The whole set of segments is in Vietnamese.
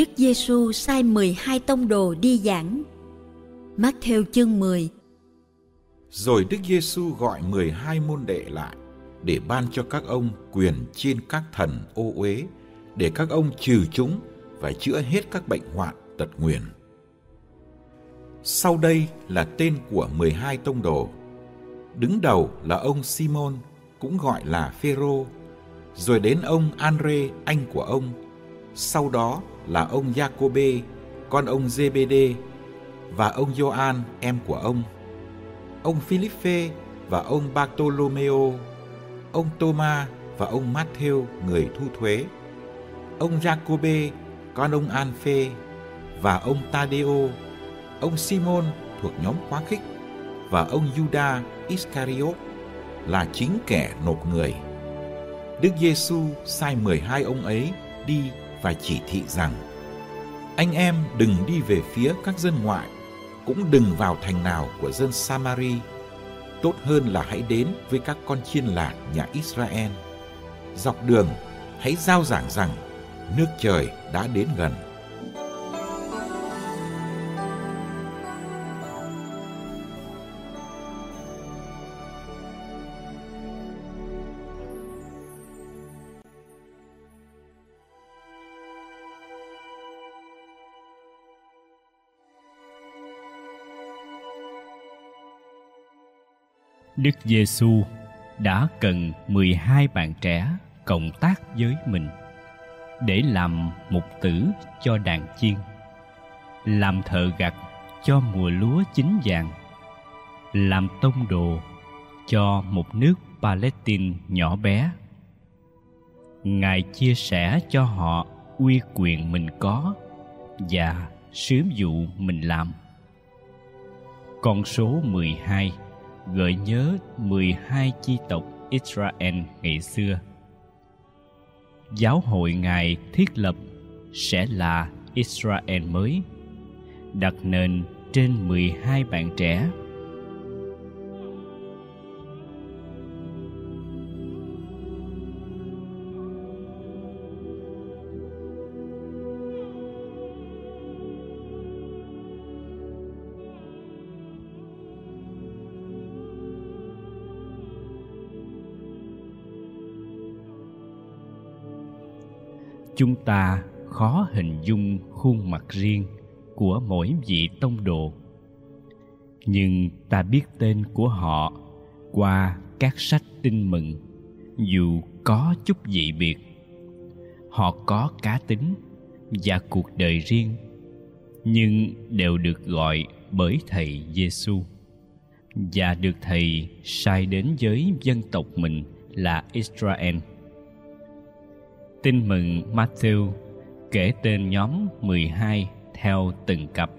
Đức Giêsu sai 12 tông đồ đi giảng. Matthew chương 10 Rồi Đức Giêsu gọi 12 môn đệ lại để ban cho các ông quyền trên các thần ô uế để các ông trừ chúng và chữa hết các bệnh hoạn tật nguyền. Sau đây là tên của 12 tông đồ. Đứng đầu là ông Simon, cũng gọi là Phêrô, rồi đến ông Andre anh của ông, sau đó là ông Jacobe, con ông Zebede và ông Gioan em của ông, ông Philippe và ông Bartolomeo, ông Thomas và ông Matthew người thu thuế, ông Jacobe, con ông Anphe và ông Tadeo, ông Simon thuộc nhóm quá khích và ông Judas Iscariot là chính kẻ nộp người. Đức Giêsu sai 12 ông ấy đi và chỉ thị rằng, anh em đừng đi về phía các dân ngoại, cũng đừng vào thành nào của dân Samari. Tốt hơn là hãy đến với các con chiên lạc nhà Israel. Dọc đường, hãy giao giảng rằng nước trời đã đến gần. Đức Giêsu đã cần 12 bạn trẻ cộng tác với mình để làm mục tử cho đàn chiên, làm thợ gặt cho mùa lúa chín vàng, làm tông đồ cho một nước Palestine nhỏ bé. Ngài chia sẻ cho họ uy quyền mình có và sứ vụ mình làm. Con số 12 gợi nhớ 12 chi tộc Israel ngày xưa. Giáo hội Ngài thiết lập sẽ là Israel mới, đặt nền trên 12 bạn trẻ. Chúng ta khó hình dung khuôn mặt riêng của mỗi vị tông đồ. Nhưng ta biết tên của họ qua các sách tin mừng, dù có chút dị biệt. Họ có cá tính và cuộc đời riêng, nhưng đều được gọi bởi thầy Giêsu và được thầy sai đến với dân tộc mình là Israel. Tin mừng Matthew kể tên nhóm 12 theo từng cặp.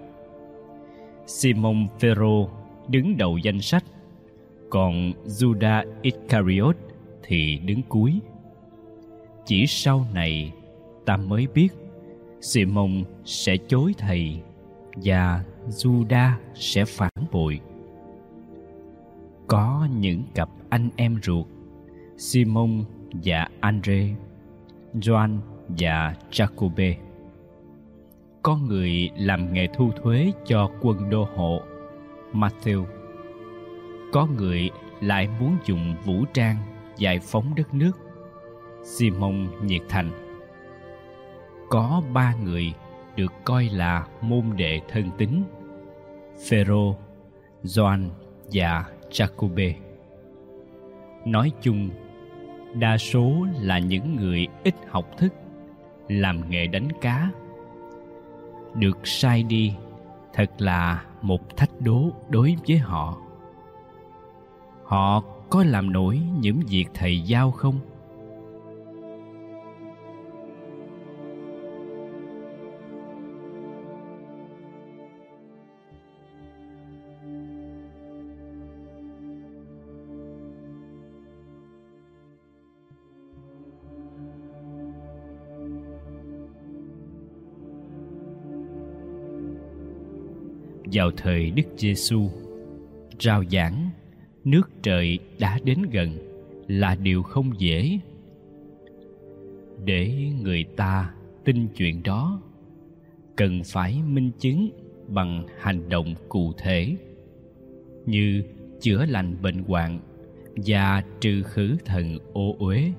Simon Phêrô đứng đầu danh sách, còn Judas Iscariot thì đứng cuối. Chỉ sau này ta mới biết Simon sẽ chối thầy và Judas sẽ phản bội. Có những cặp anh em ruột Simon và Andre Joan và Jacobe. Có người làm nghề thu thuế cho quân đô hộ Matthew. Có người lại muốn dùng vũ trang giải phóng đất nước Simon nhiệt thành. Có ba người được coi là môn đệ thân tín Phêrô, Gioan và Jacobe. Nói chung, đa số là những người ít học thức, làm nghề đánh cá. Được sai đi thật là một thách đố đối với họ. Họ có làm nổi những việc thầy giao không? Vào thời Đức Giêsu rao giảng, nước trời đã đến gần là điều không dễ. Để người ta tin chuyện đó, cần phải minh chứng bằng hành động cụ thể, như chữa lành bệnh hoạn và trừ khử thần ô uế.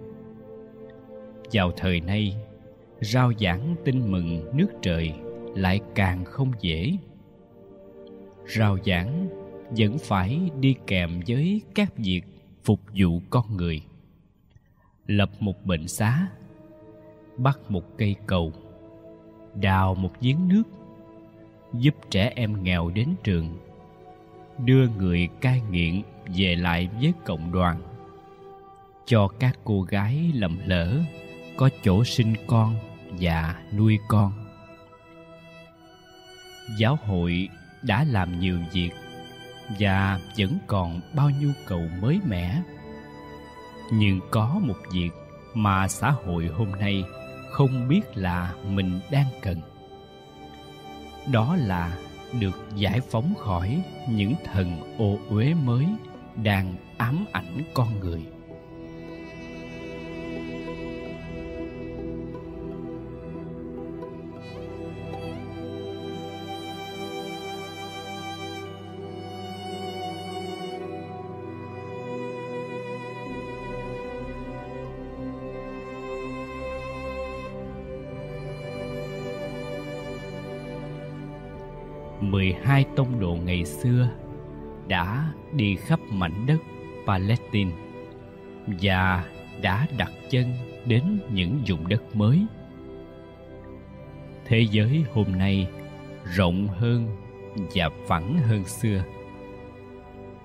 Vào thời nay, rao giảng tin mừng nước trời lại càng không dễ rao giảng vẫn phải đi kèm với các việc phục vụ con người. Lập một bệnh xá, bắt một cây cầu, đào một giếng nước, giúp trẻ em nghèo đến trường, đưa người cai nghiện về lại với cộng đoàn. Cho các cô gái lầm lỡ có chỗ sinh con và nuôi con. Giáo hội đã làm nhiều việc và vẫn còn bao nhu cầu mới mẻ. Nhưng có một việc mà xã hội hôm nay không biết là mình đang cần. Đó là được giải phóng khỏi những thần ô uế mới đang ám ảnh con người. Hai tông đồ ngày xưa đã đi khắp mảnh đất Palestine và đã đặt chân đến những vùng đất mới. Thế giới hôm nay rộng hơn và phẳng hơn xưa.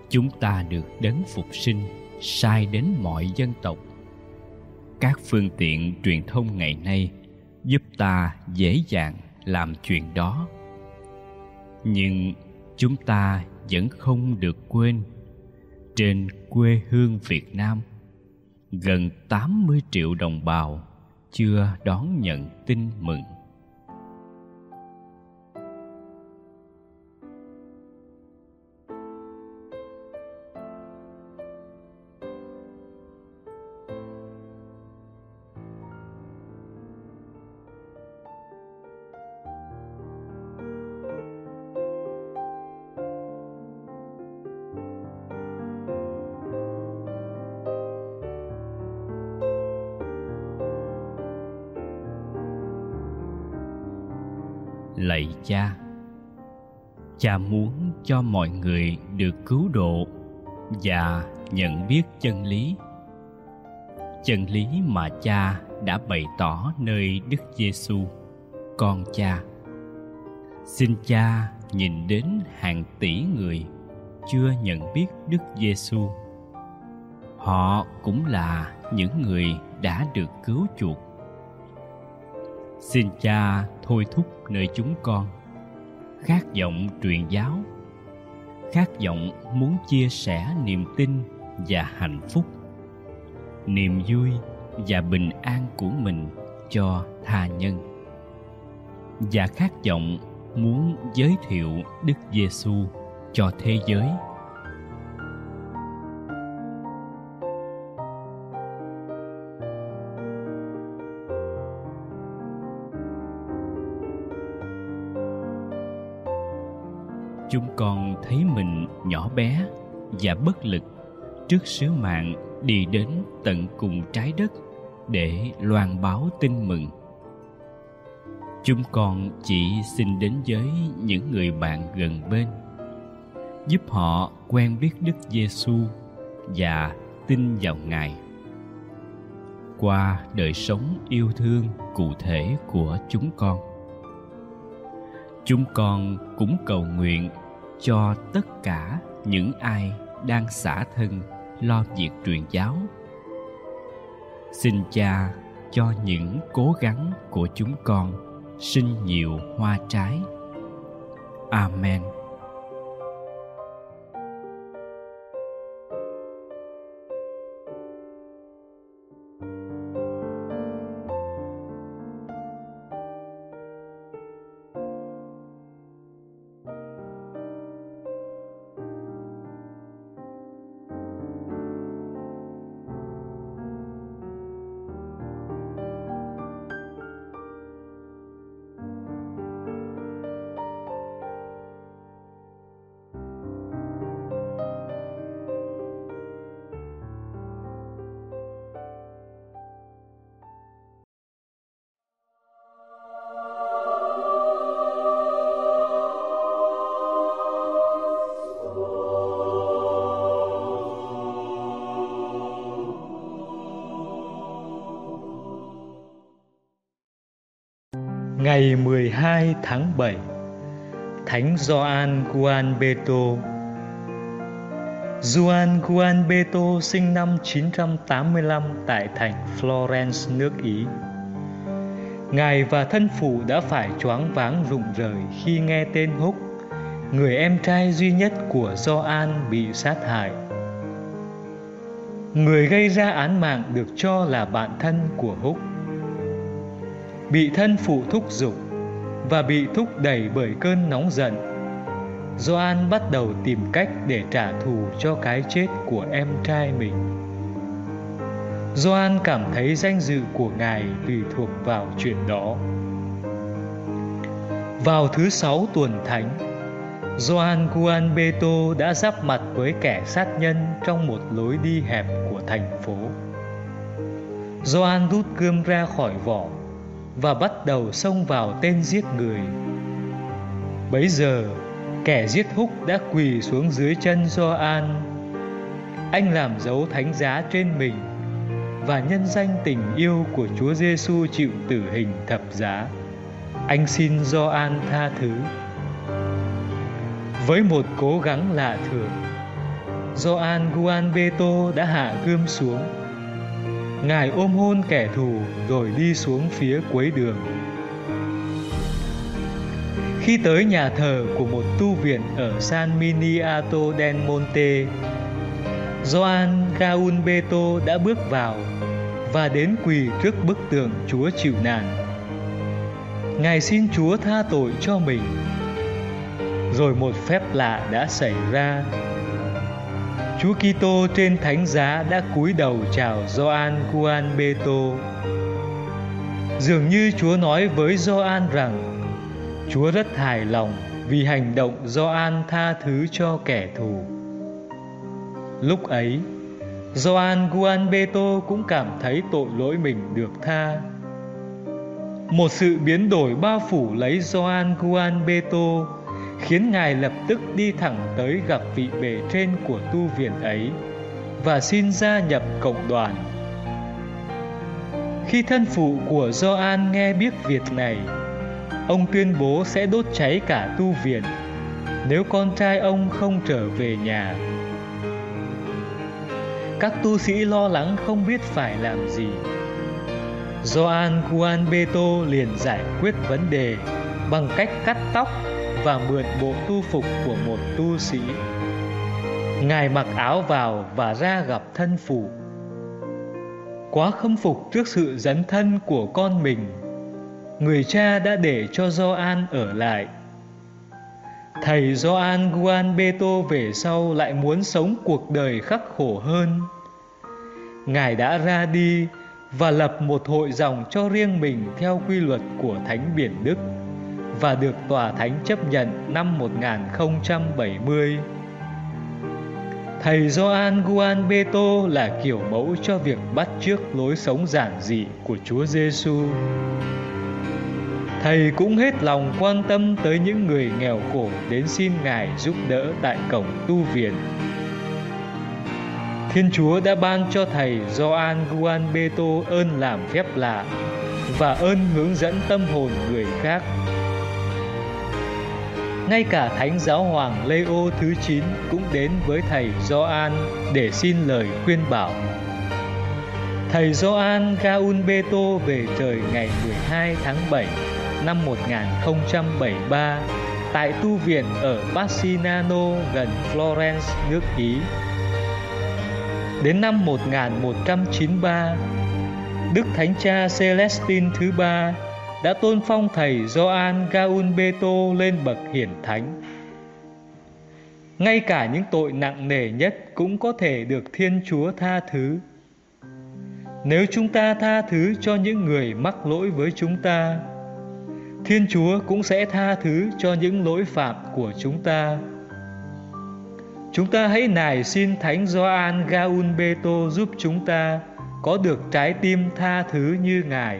Chúng ta được đấng phục sinh sai đến mọi dân tộc. Các phương tiện truyền thông ngày nay giúp ta dễ dàng làm chuyện đó nhưng chúng ta vẫn không được quên, trên quê hương Việt Nam, gần 80 triệu đồng bào chưa đón nhận tin mừng. Lạy cha. Cha muốn cho mọi người được cứu độ và nhận biết chân lý. Chân lý mà cha đã bày tỏ nơi đức giêsu con cha. Xin cha nhìn đến hàng tỷ người chưa nhận biết đức giêsu họ cũng là những người đã được cứu chuộc. Xin cha thôi thúc nơi chúng con. Khát vọng truyền giáo. Khát vọng muốn chia sẻ niềm tin và hạnh phúc. Niềm vui và bình an của mình cho tha nhân. Và khát vọng muốn giới thiệu Đức Giêsu cho thế giới. Thấy mình nhỏ bé và bất lực trước sứ mạng đi đến tận cùng trái đất để loan báo tin mừng chúng con chỉ xin đến với những người bạn gần bên, giúp họ quen biết Đức Giêsu và tin vào Ngài. Qua đời sống yêu thương cụ thể của chúng con. Chúng con cũng cầu nguyện cho tất cả những ai đang xả thân lo việc truyền giáo. Xin Cha cho những cố gắng của chúng con sinh nhiều hoa trái. Amen. Ngày 12 tháng 7 Thánh Gioan Juan Beto Juan Juan Beto sinh năm 985 tại thành Florence, nước Ý. Ngài và thân phụ đã phải choáng váng rụng rời khi nghe tên Húc, người em trai duy nhất của Gioan bị sát hại. Người gây ra án mạng được cho là bạn thân của Húc bị thân phụ thúc giục và bị thúc đẩy bởi cơn nóng giận. Gioan bắt đầu tìm cách để trả thù cho cái chết của em trai mình. Gioan cảm thấy danh dự của ngài tùy thuộc vào chuyện đó. Vào thứ sáu tuần thánh, Gioan Juan Beto đã giáp mặt với kẻ sát nhân trong một lối đi hẹp của thành phố. Gioan rút gươm ra khỏi vỏ và bắt đầu xông vào tên giết người. Bấy giờ, kẻ giết húc đã quỳ xuống dưới chân Gioan. Anh làm dấu thánh giá trên mình và nhân danh tình yêu của Chúa Giêsu chịu tử hình thập giá. Anh xin Gioan tha thứ. Với một cố gắng lạ thường, Gioan Guanbeto đã hạ gươm xuống Ngài ôm hôn kẻ thù rồi đi xuống phía cuối đường. Khi tới nhà thờ của một tu viện ở San Miniato del Monte, Gioan Gaunbeto đã bước vào và đến quỳ trước bức tượng Chúa chịu nạn. Ngài xin Chúa tha tội cho mình. Rồi một phép lạ đã xảy ra Chúa Kitô trên thánh giá đã cúi đầu chào Gioan Juan Beto. Dường như Chúa nói với Gioan rằng Chúa rất hài lòng vì hành động Gioan tha thứ cho kẻ thù. Lúc ấy, Gioan Juan Beto cũng cảm thấy tội lỗi mình được tha. Một sự biến đổi bao phủ lấy Gioan Juan Beto khiến ngài lập tức đi thẳng tới gặp vị bề trên của tu viện ấy và xin gia nhập cộng đoàn. Khi thân phụ của Gioan nghe biết việc này, ông tuyên bố sẽ đốt cháy cả tu viện nếu con trai ông không trở về nhà. Các tu sĩ lo lắng không biết phải làm gì. Gioan Juan Beto liền giải quyết vấn đề bằng cách cắt tóc và mượn bộ tu phục của một tu sĩ. Ngài mặc áo vào và ra gặp thân phụ. Quá khâm phục trước sự dấn thân của con mình, người cha đã để cho Gioan ở lại. Thầy Gioan Guan Beto về sau lại muốn sống cuộc đời khắc khổ hơn. Ngài đã ra đi và lập một hội dòng cho riêng mình theo quy luật của Thánh Biển Đức và được tòa thánh chấp nhận năm 1070. Thầy Gioan Guan Beto là kiểu mẫu cho việc bắt chước lối sống giản dị của Chúa Giêsu. Thầy cũng hết lòng quan tâm tới những người nghèo khổ đến xin Ngài giúp đỡ tại cổng tu viện. Thiên Chúa đã ban cho thầy Gioan Guan Beto ơn làm phép lạ và ơn hướng dẫn tâm hồn người khác. Ngay cả Thánh Giáo Hoàng Leo thứ 9 cũng đến với thầy Gioan để xin lời khuyên bảo. Thầy Gioan Gaunbeto về trời ngày 12 tháng 7 năm 1073 tại tu viện ở Bassinano gần Florence, nước Ý. Đến năm 1193, Đức Thánh Cha Celestine thứ ba đã tôn phong thầy Gioan Gaunbeto lên bậc hiển thánh. Ngay cả những tội nặng nề nhất cũng có thể được Thiên Chúa tha thứ. Nếu chúng ta tha thứ cho những người mắc lỗi với chúng ta, Thiên Chúa cũng sẽ tha thứ cho những lỗi phạm của chúng ta. Chúng ta hãy nài xin Thánh Gioan Gaunbeto giúp chúng ta có được trái tim tha thứ như Ngài.